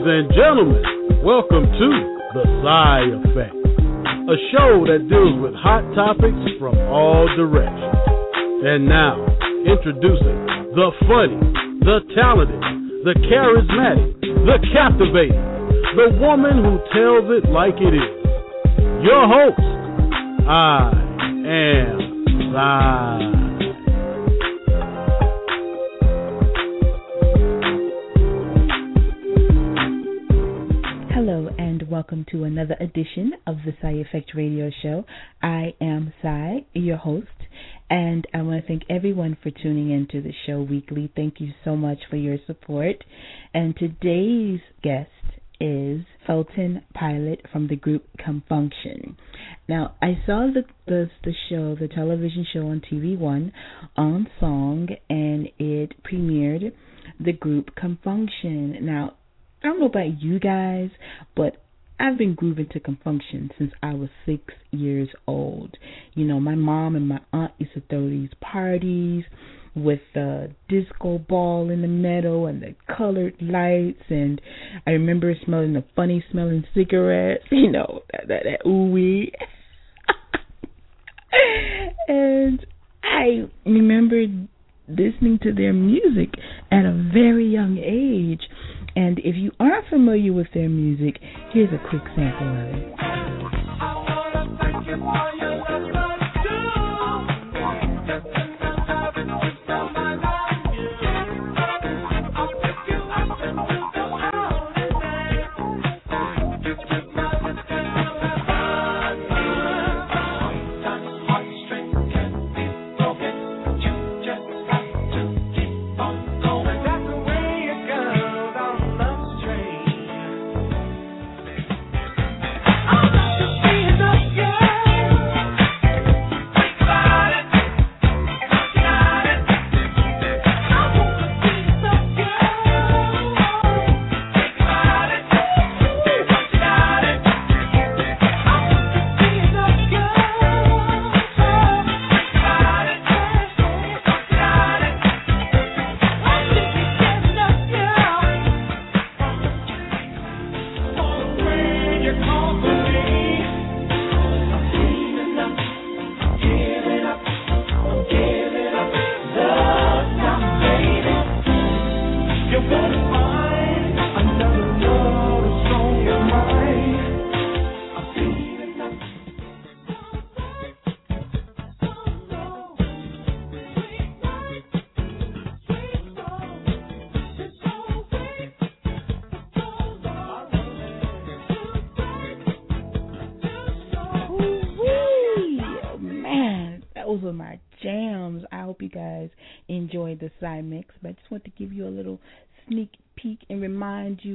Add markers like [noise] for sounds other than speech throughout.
Ladies and gentlemen, welcome to The Psy Effect, a show that deals with hot topics from all directions. And now, introducing the funny, the talented, the charismatic, the captivating, the woman who tells it like it is. Your host, I am Psy. Welcome to another edition of the Psy Effect Radio Show. I am Psy, your host, and I want to thank everyone for tuning in to the show weekly. Thank you so much for your support. And today's guest is Felton Pilate from the group Con Funk Shun. Now, I saw the, the the show, the television show on TV One, on Song, and it premiered the group Con Funk Shun. Now, I don't know about you guys, but I've been grooving to Con Funk Shun since I was six years old. You know, my mom and my aunt used to throw these parties with the disco ball in the middle and the colored lights and I remember smelling the funny smelling cigarettes, [laughs] you know, that that, that ooey. [laughs] and I remember listening to their music at a very young age. And if you aren't familiar with their music, here's a quick sample of it.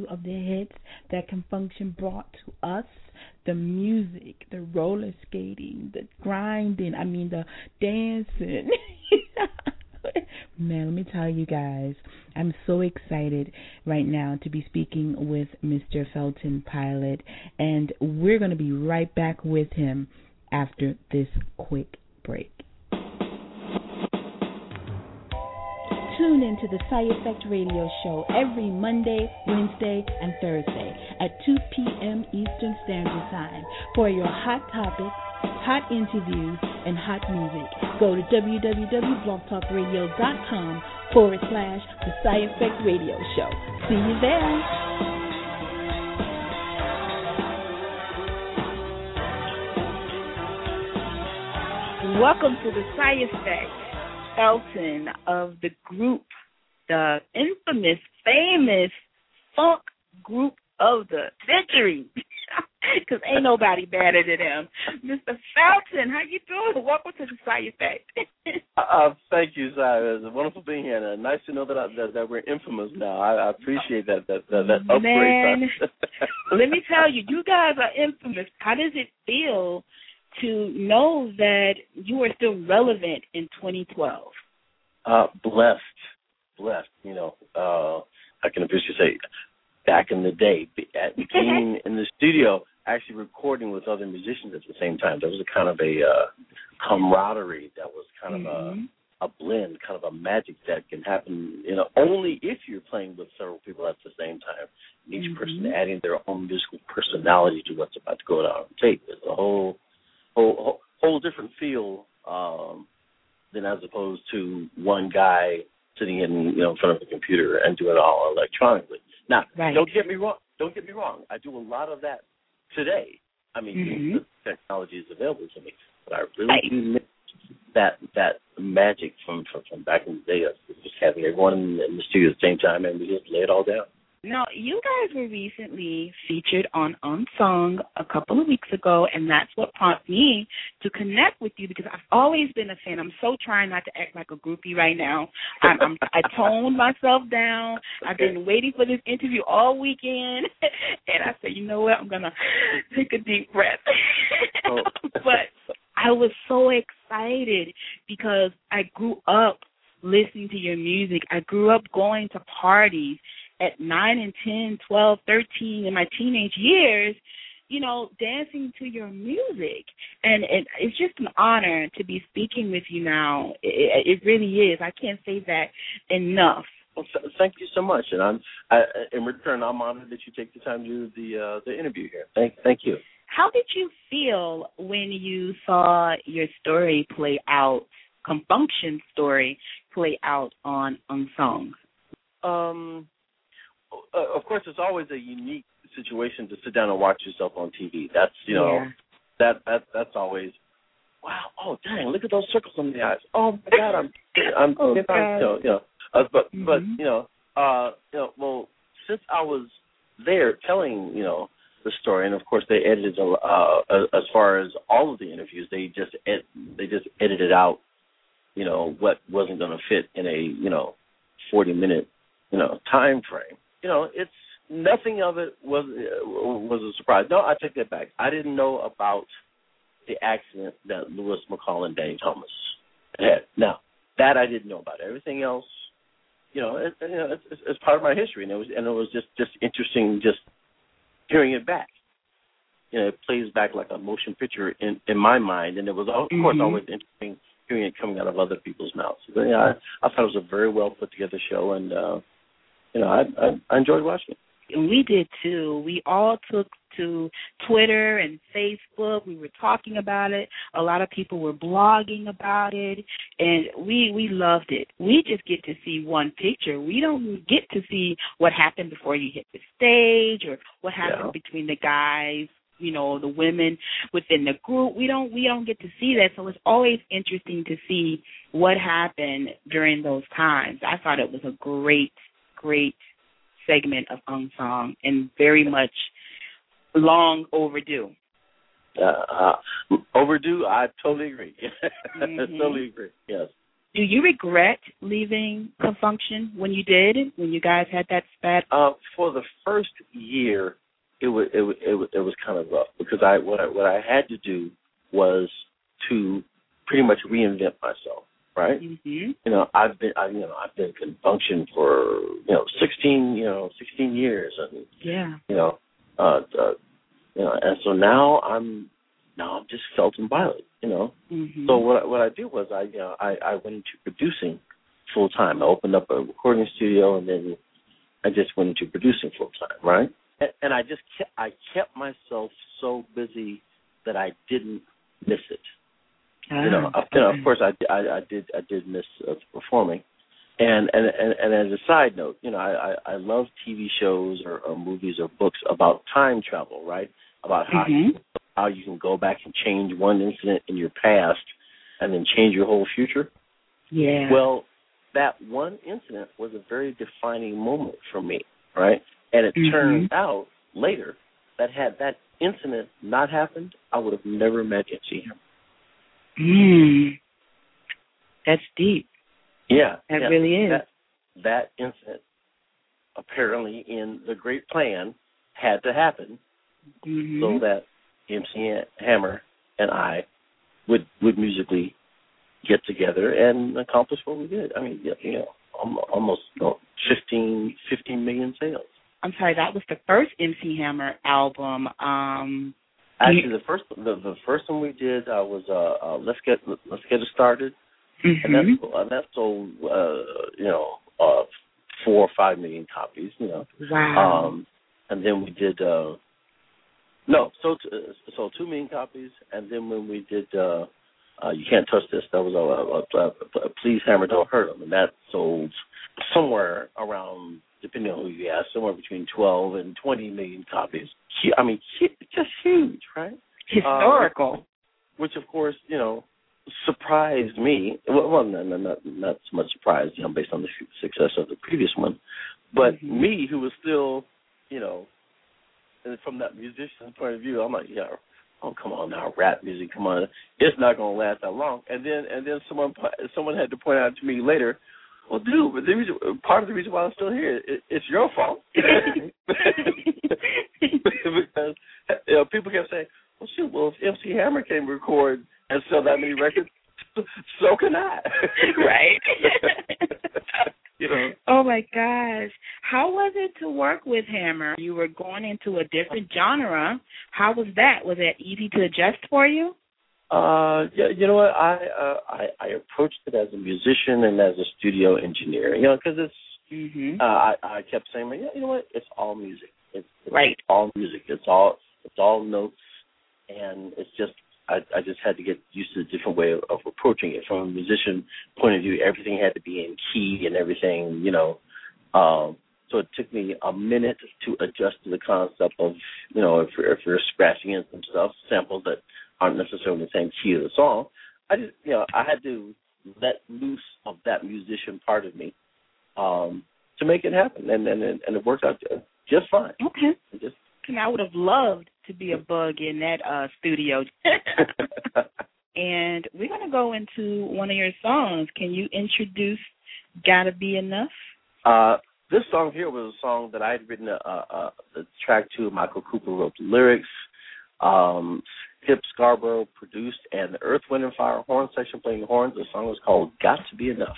Of the hits that Con Funk Shun brought to us. The music, the roller skating, the grinding, I mean the dancing. [laughs] Man, let me tell you guys, I'm so excited right now to be speaking with Mr. Felton Pilate, and we're going to be right back with him after this quick break. Tune in to the Psy Effect Radio Show every Monday, Wednesday, and Thursday at 2 p.m. Eastern Standard Time for your hot topics, hot interviews, and hot music. Go to www.blogtalkradio.com forward slash the Psy Effect Radio Show. See you there. Welcome to the Psy Effect. Felton of the group, the infamous, famous funk group of the century. [laughs] Because ain't nobody better than him. Mr. Felton, how you doing? Welcome to the Psy Effect. Uh, thank you, Sarah. It's wonderful being here. And, uh, nice to know that, I, that that we're infamous now. I, I appreciate that that that, that upgrade. Man, [laughs] let me tell you, you guys are infamous. How does it feel to know that you are still relevant in 2012? uh, blessed, blessed. You know, uh, I can appreciate back in the day, at [laughs] being in the studio, actually recording with other musicians at the same time. There was a kind of a uh, camaraderie that was kind of uh, Mhm. a blend, kind of a magic that can happen, you know, only if you're playing with several people at the same time. Each mm-hmm. person adding their own musical personality to what's about to go down on tape. There's a whole, whole, whole different feel um, than as opposed to one guy sitting in, you know, in front of a computer and doing it all electronically. Now, right. don't get me wrong. Don't get me wrong. I do a lot of that today. I mean, mm-hmm. the technology is available to me, but I really right. do miss that that magic from, from from back in the day of just having everyone in, in the studio at the same time and we just lay it all down. Now, you guys were recently featured on Unsung a couple of weeks ago, and that's what prompted me to connect with you because I've always been a fan. I'm so trying not to act like a groupie right now. I'm, I'm I toned myself down. I've been waiting for this interview all weekend, [laughs] and I said, you know what? I'm gonna take a deep breath. Oh. [laughs] but I was so excited because I grew up listening to your music. I grew up going to parties at 9 and 10, 12, 13 in my teenage years, you know, dancing to your music. And it, it's just an honor to be speaking with you now. It, it really is. I can't say that enough. Well, thank you so much, and I'm I, in return. I'm honored that you take the time to do the uh, the interview here. Thank thank you. How did you feel when you saw your story play out, Shun story play out on Unsung? Um, uh, of course, it's always a unique situation to sit down and watch yourself on TV. That's you know, yeah. that that that's always wow. Oh dang, look at those circles on the eyes. Oh my God, I'm [laughs] I'm oh, you know, you know uh, but mm-hmm. but you know uh you know well since I was there telling you know the story, and of course they edited uh, as far as all of the interviews. They just ed- they just edited out, you know, what wasn't going to fit in a you know, forty minute you know time frame. You know, it's nothing of it was was a surprise. No, I take that back. I didn't know about the accident that Louis McCall and Danny Thomas had. Now that I didn't know about. Everything else, you know, it, you know, it's, it's part of my history, and it was and it was just just interesting just hearing it back. You know, it plays back like a motion picture in in my mind, and it was of course mm-hmm. always interesting hearing it coming out of other people's mouths. But, yeah, I, I thought it was a very well put together show, and uh, you know, I, I I enjoyed watching it. We did too. We all took to Twitter and Facebook. We were talking about it. A lot of people were blogging about it, and we we loved it. We just get to see one picture. We don't get to see what happened before you hit the stage or what happened yeah. between the guys you know the women within the group we don't we don't get to see that so it's always interesting to see what happened during those times i thought it was a great great segment of Unsung and very much long overdue. Uh, uh, overdue. I totally agree. [laughs] mm-hmm. totally agree. Yes. Do you regret leaving Con Funk when you did? When you guys had that spat? Uh, for the first year, it was it was it was, it was kind of rough because I what I what I had to do was to pretty much reinvent myself right? Mm-hmm. You know, I've been, I, you know, I've been Funk Shun for you know sixteen, you know, sixteen years, and yeah, you know, uh, uh you know, and so now I'm now I'm just Felton Pilate, you know. Mm-hmm. So what what I did was I you know I I went into producing full time. I opened up a recording studio, and then I just went into producing full time, right? And, and I just kept I kept myself so busy that I didn't miss it. Ah, you know, okay. you know, of course, I, I, I did I did miss uh, performing, and, and and and as a side note, you know, I I, I love TV shows or, or movies or books about time travel, right? About how mm-hmm. you, how you can go back and change one incident in your past, and then change your whole future. Yeah. Well, that one incident was a very defining moment for me, right? And it mm-hmm. turned out later that had that incident not happened, I would have never met MC Hammer. Mm. That's deep. Yeah, that yeah. really is. That, that incident, apparently in the great plan, had to happen mm-hmm. so that MC Hammer and I would would musically get together and accomplish what we did. I mean, you know, almost you know, 15, 15 million sales. I'm sorry, that was the first MC Hammer album. Um Actually, the first the, the first one we did uh, was uh, uh, let's get let's get it started, mm-hmm. and that's and that sold uh, you know uh, four or five million copies. You know, wow. Um, and then we did uh, no, so uh, so two million copies, and then when we did uh, uh, you can't touch this, that was a, a, a, a please hammer don't hurt them, and that sold somewhere around depending on who you ask, somewhere between 12 and 20 million copies. I mean, just huge, right? Historical. Um, which, of course, you know, surprised me. Well, well not, not, not so much surprised, you know, based on the success of the previous one, but mm-hmm. me, who was still, you know, from that musician's point of view, I'm like, yeah, oh come on now, rap music, come on, it's not going to last that long. And then, and then someone, someone had to point out to me later well, dude, but the reason, part of the reason why I'm still here, it, it's your fault. [laughs] because you know, people kept saying, "Well, shoot, well, if MC Hammer can record and sell that many records, [laughs] so can I." right. [laughs] you know. Oh my gosh, how was it to work with Hammer? You were going into a different genre. How was that? Was that easy to adjust for you? Uh, yeah, you know what? I uh, I I approached it as a musician and as a studio engineer. You know, because it's. Mm-hmm. Uh, I I kept saying, yeah, you know what? It's all music. It's, it's right. all music. It's all it's all notes, and it's just I I just had to get used to a different way of, of approaching it from a musician point of view. Everything had to be in key and everything. You know, um, so it took me a minute to adjust to the concept of you know if if you're scratching in some stuff samples that aren't necessarily the same key of the song. I just you know I had to let loose of that musician part of me um, to make it happen, and and and it worked out just fine. Okay. It just and I would have loved to be a bug in that uh studio. [laughs] and we're gonna go into one of your songs. Can you introduce "Gotta Be Enough"? Uh, this song here was a song that I had written. a, uh, the track to Michael Cooper wrote the lyrics. Um, Skip Scarborough produced, and the Earth, Wind, and Fire horn section playing horns. The song was called "Got to Be Enough."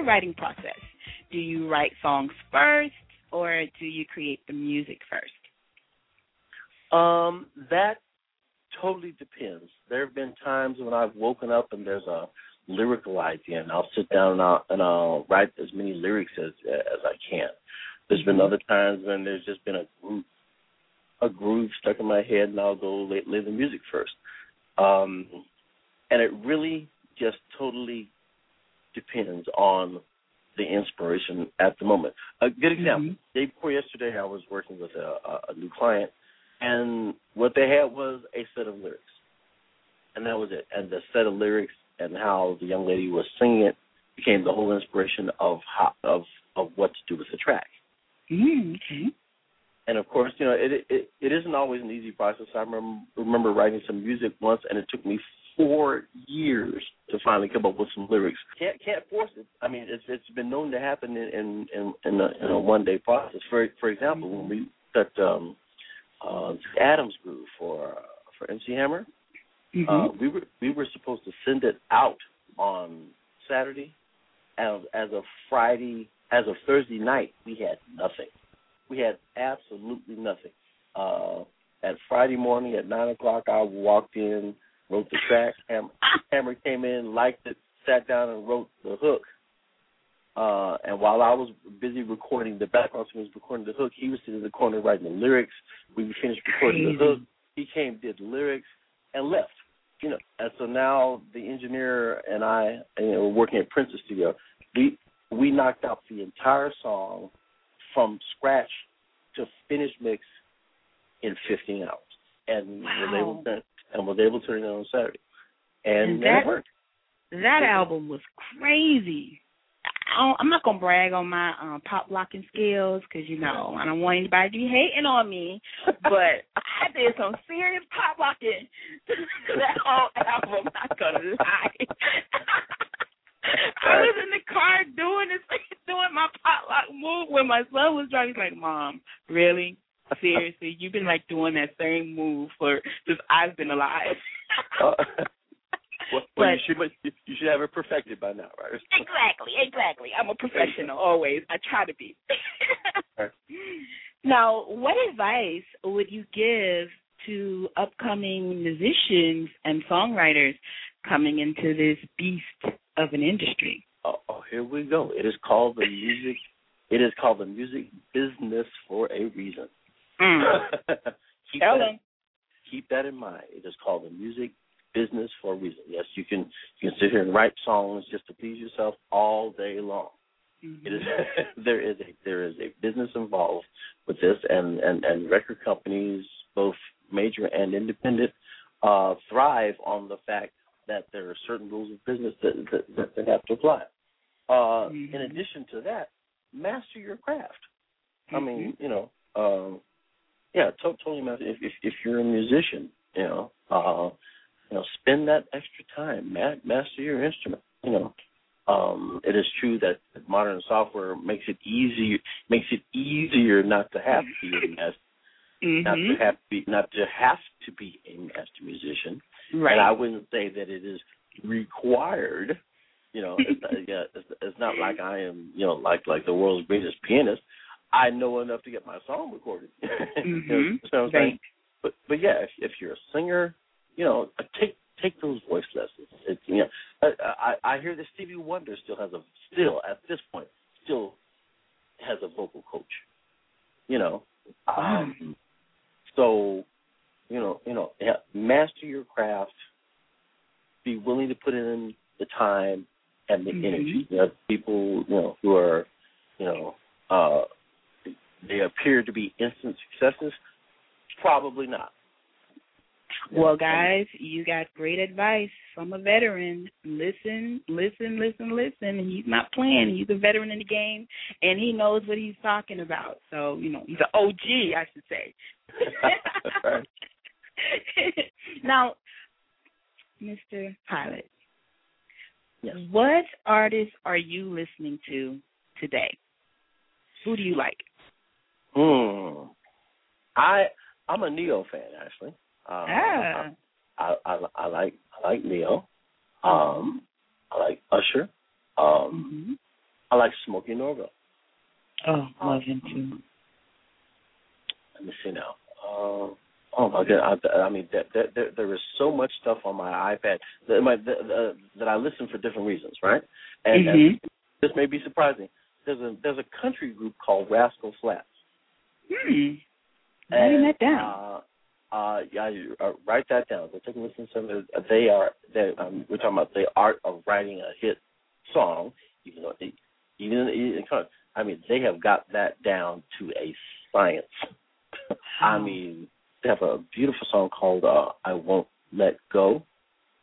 Your writing process? Do you write songs first, or do you create the music first? Um, that totally depends. There have been times when I've woken up and there's a lyrical idea, and I'll sit down and I'll, and I'll write as many lyrics as as I can. There's been mm-hmm. other times when there's just been a groove, a groove stuck in my head, and I'll go lay, lay the music first. Um, and it really just totally depends on the inspiration at the moment. A good example: mm-hmm. day before yesterday, I was working with a, a new client, and what they had was a set of lyrics, and that was it. And the set of lyrics and how the young lady was singing it became the whole inspiration of how, of of what to do with the track. Mm-hmm. Okay. And of course, you know, it, it it isn't always an easy process. I remember remember writing some music once, and it took me four years finally come up with some lyrics. Can't can't force it. I mean, it's it's been known to happen in in in, in, a, in a one day process. For for example, when we cut um, uh, Addams Groove for uh, for MC Hammer, mm-hmm. uh, we were we were supposed to send it out on Saturday, as as of Friday as of Thursday night, we had nothing. We had absolutely nothing. Uh, at Friday morning at nine o'clock, I walked in, wrote the track. Hammer, Hammer came in, liked it, sat down, and wrote the hook. Uh, and while I was busy recording the background singer was recording the hook, he was sitting in the corner writing the lyrics. We finished recording Crazy. the hook. He came, did the lyrics, and left. You know, and so now the engineer and I, you know, we're working at Princess Studio, we we knocked out the entire song from scratch to finished mix in 15 hours, and wow. able to and was able to turn it on Saturday, and, and that worked. that album was crazy. I I'm not gonna brag on my um, pop locking skills because you know I don't want anybody to be hating on me, [laughs] but I did some serious pop locking to that whole album. I'm not gonna lie. [laughs] I was in the car doing this, doing my pop potluck move when my son was driving. He's like, "Mom, really? Seriously? You've been like doing that same move for since I've been alive." uh, [laughs] well, well but, you should you should have it perfected by now, right? Exactly, exactly. I'm a professional always. I try to be. [laughs] now, what advice would you give to upcoming musicians and songwriters coming into this beast of an industry. Oh, oh, here we go. It is called the [laughs] music. It is called the music business for a reason. Mm. [laughs] keep, that, keep that in mind. It is called the music business for a reason. Yes, you can you can sit here and write songs just to please yourself all day long. Mm-hmm. It is [laughs] there is a there is a business involved with this, and and and record companies, both major and independent, uh, thrive on the fact that there are certain rules of business that that, that, have to apply. Uh, mm-hmm. In addition to that, master your craft. Mm-hmm. I mean, you know, um, yeah, to- totally. If, if if you're a musician, you know, uh, you know, spend that extra time, ma- master your instrument. You know, um, it is true that modern software makes it easy makes it easier not to have to be a master, mm-hmm. not to have to be not to have to be a master musician. Right. And I wouldn't say that it is required. You know, it's, yeah, it's, it's not like I am, you know, like like the world's greatest pianist. I know enough to get my song recorded. Mm-hmm. [laughs] you know what I'm saying? But but yeah, if if you're a singer, you know, uh, take take those voice lessons. It's you know, I, I I hear that Stevie Wonder still has a still at this point still has a vocal coach. You know, um, so you know, you know, master your craft. Be willing to put in the time and the mm-hmm. energy. You know, people, you know, who are, you know, uh, they appear to be instant successes. Probably not. Well, guys, you got great advice from a veteran. Listen, listen, listen, listen. He's not playing. He's a veteran in the game, and he knows what he's talking about. So, you know, he's an OG, I should say. right. [laughs] now, Mr. Pilate, yes. what artists are you listening to today? Who do you like? Hmm. I I'm a Ne-Yo fan actually. Um, ah. I, I, I I like I like Ne-Yo. Um, I like Usher. Um, hmm I like Smokie Norful. Oh, I love him too. Let me see now. Uh, oh my god! I, I mean, that, that, there, there is so much stuff on my iPad that, my, that, uh, that I listen for different reasons, right? And, Mhm. and this may be surprising. There's a there's a country group called Rascal Flatts. Hmm. Writing that down. Uh, uh, yeah, uh, write that down. Go take a listen to them. They are they um, we're talking about the art of writing a hit song. Even though they, even in, I mean they have got that down to a science. [laughs] I mean they have a beautiful song called uh, "I Won't Let Go"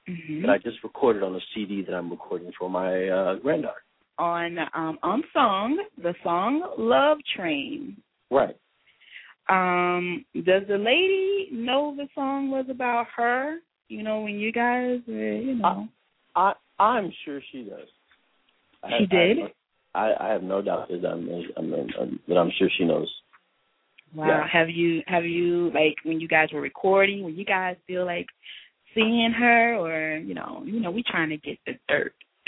Mhm. that I just recorded on a CD that I'm recording for my uh, granddaughter. on um on song, the song Love Train. Right. Um, does the lady know the song was about her? You know, when you guys were, you know. I I'm sure she does. I- She did? I, I have no doubt that I'm, I'm, I'm that I'm sure she knows. wow. yeah. Have you have you like when you guys were recording, when you guys feel like seeing her or, you know, you know, we trying to get the dirt. [laughs]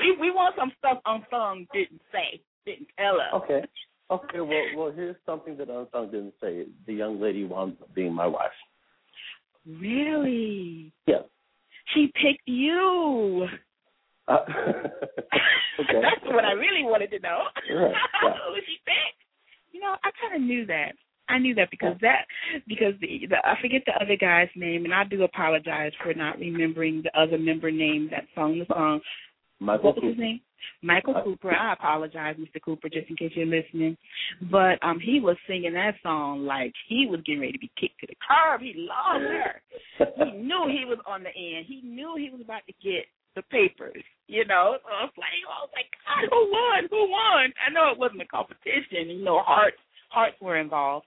we we want some stuff Unsung didn't say, didn't tell us. Okay. Okay. Well, well, here's something that Unsung didn't say. The young lady wound up being my wife. Really? Yeah. She picked you. Uh, [laughs] okay. That's what I really wanted to know. Right, [laughs] yeah. Who she picked? You know, I kind of knew that. I knew that because that because the, the I forget the other guy's name, and I do apologize for not remembering the other member name that sung the song. Michael what was his Cooper. name? Michael Uh, Cooper. I apologize, Mr. Cooper, just in case you're listening. But um he was singing that song like he was getting ready to be kicked to the curb. He loved her. He [laughs] knew he was on the end. He knew he was about to get the papers. You know, so I was like, I was like, God, who won? Who won? I know it wasn't a competition. You know, hearts hearts were involved,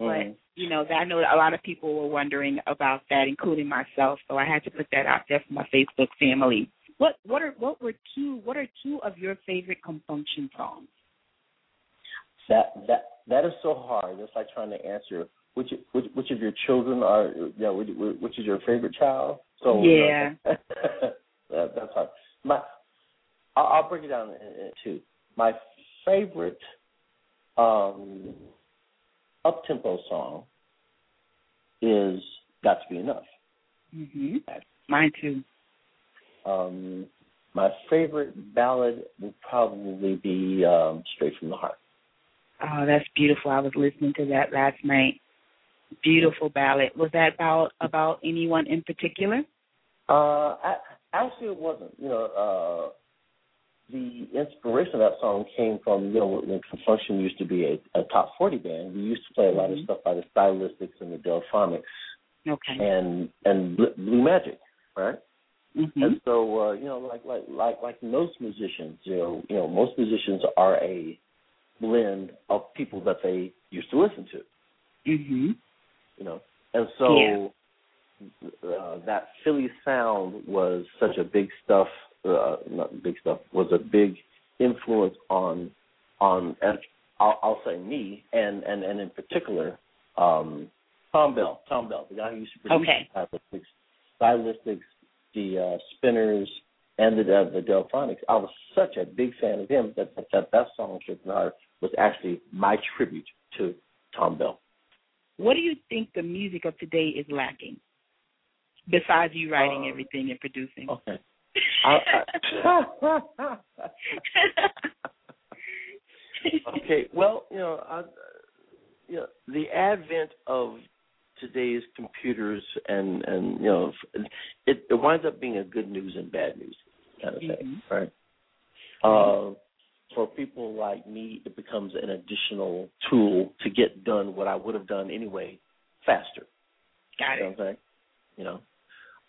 Mhm. but you know, I know that a lot of people were wondering about that, including myself. So I had to put that out there for my Facebook family. What what are what were two what are two of your favorite Con Funk Shun songs? That that that is so hard. It's like trying to answer which which which of your children are you know which, which is your favorite child. So Yeah. [laughs] that, that's hard. My I'll, I'll break it down in, in two. My favorite um, up tempo song is "Got to Be Enough." Mhm. Mine too. Um, my favorite ballad would probably be um, "Straight from the Heart." Oh, that's beautiful. I was listening to that last night. Beautiful ballad. Was that about about anyone in particular? Uh, I, actually, it wasn't. You know, uh, the inspiration of that song came from you know when Con Funk Shun used to be a, a top forty band. We used to play a lot of Mhm. stuff by the Stylistics and the Delfonics Okay. and and Bl- Blue Magic, right? Mhm. And so uh, you know, like like like like most musicians, you know, you know, most musicians are a blend of people that they used to listen to, Mhm. you know, and so uh, that Philly sound was such a big stuff. Uh, not big stuff was a big influence on on and I'll, I'll say me and and and in particular um, Thom Bell. Thom Bell, the guy who used to produce Okay. stylistics, stylistics, the uh, spinners, and the uh, the Delfonics. I was such a big fan of him that that that, that song "Straight from Heart" was actually my tribute to Thom Bell. What do you think the music of today is lacking? Besides you writing Uh, everything and producing. Okay. [laughs] I, I, [laughs] okay. Well, you know, I, you know, the advent of today's computers and and you know, it, it winds up being a good news and bad news kind of thing, Mhm. right? Uh, for people like me, it becomes an additional tool to get done what I would have done anyway faster. Got You know it. saying? You know,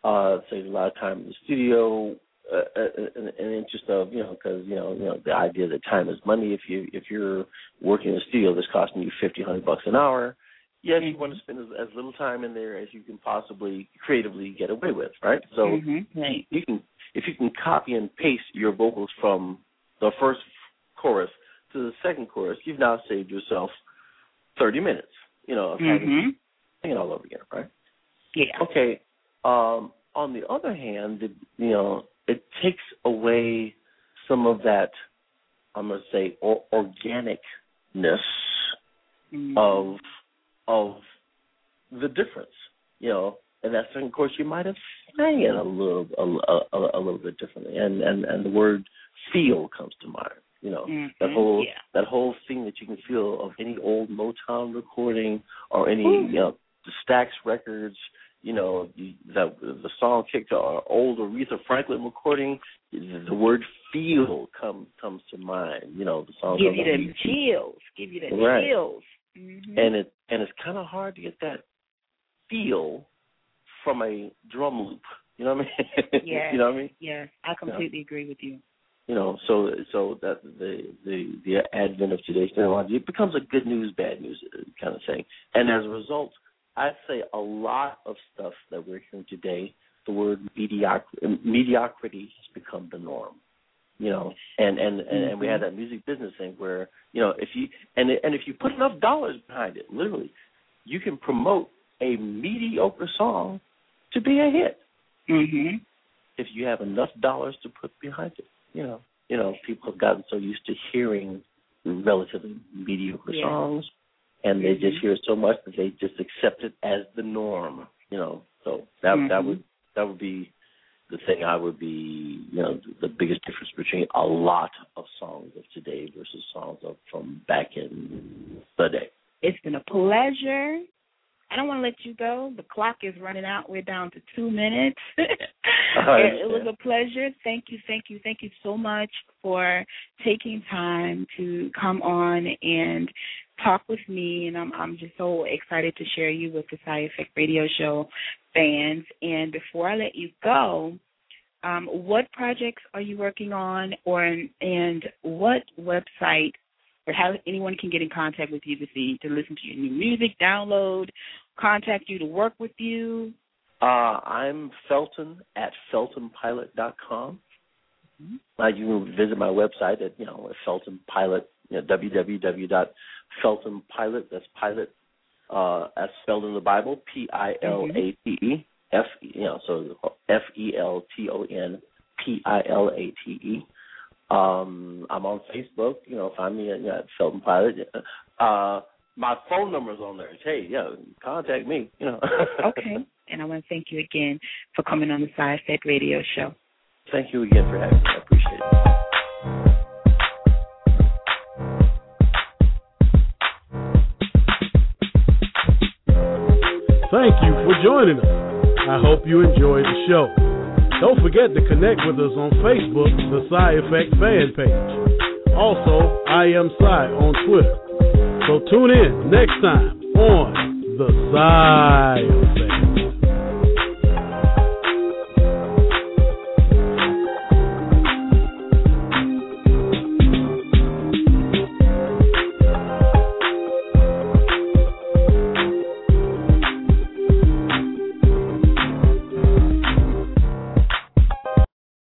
uh, saves a lot of time in the studio. Uh, uh, an, an interest of you know because you know you know the idea that time is money. If you if you're working in a studio that's costing you fifty hundred bucks an hour, yes, you Mhm. want to spend as, as little time in there as you can possibly creatively get away with, right? So Mhm. Right. you can if you can copy and paste your vocals from the first chorus to the second chorus, you've now saved yourself thirty minutes. You know, of having Mhm. sing it all over again, right? Yeah. Okay. Um, on the other hand, it, you know, it takes away some of that. I'm going to say or, organicness mm-hmm. of of the difference, you know, and that's of course you might have sang it a little a, a, a little bit differently, and and and the word feel comes to mind. You know mm-hmm. that whole yeah. that whole thing that you can feel of any old Motown recording or any Ooh. you know the Stax records. You know the the, the song kicked our old Aretha Franklin recording. The word feel comes comes to mind. You know the song. Give you the chills. Give you the right. chills. Mm-hmm. And it and it's kind of hard to get that feel from a drum loop. You know what I mean? [laughs] Yeah. you know what I mean? Yes, I completely agree with you. You know, so so that the the the advent of today's technology it becomes a good news, bad news uh, kind of thing, and as a result, I'd say a lot of stuff that we're hearing today, the word mediocrity, mediocrity has become the norm. You know, and and and, and we had that music business thing where you know if you and and if you put enough dollars behind it, literally, you can promote a mediocre song to be a hit Mhm. if you have enough dollars to put behind it. You know, you know, people have gotten so used to hearing relatively mediocre Yeah. songs, and they Mhm. just hear so much that they just accept it as the norm. You know, so that that Mhm. would that would be the thing I would be, you know, the biggest difference between a lot of songs of today versus songs of from back in the day. It's been a pleasure. I don't want to let you go. The clock is running out. We're down to two minutes. [laughs] It, it was a pleasure. Thank you, thank you, thank you so much for taking time to come on and talk with me. And I'm I'm just so excited to share you with the Side Effect Radio Show fans. And before I let you go, um, what projects are you working on, or and what website or how anyone can get in contact with you to see to listen to your new music, download, contact you to work with you. Uh, I'm Felton at feltonpilate.com. Mhm. Uh, you can visit my website at you know at Felton Pilate, you know, www.feltonpilate. That's Pilate uh, as spelled in the Bible, P I L A T E F. You know, so F E L T O N P I L A T E. Um, I'm on Facebook. You know, find me at, you know, at Felton Pilate. Uh, my phone number's on there. Hey, yeah, contact me. You know. [laughs] Okay. And I want to thank you again for coming on the Side Effect Radio Show. Thank you again for having me. I appreciate it. Thank you for joining us. I hope you enjoyed the show. Don't forget to connect with us on Facebook, the Psy Effect fan page. Also, I am Psy on Twitter. So tune in next time on the Psy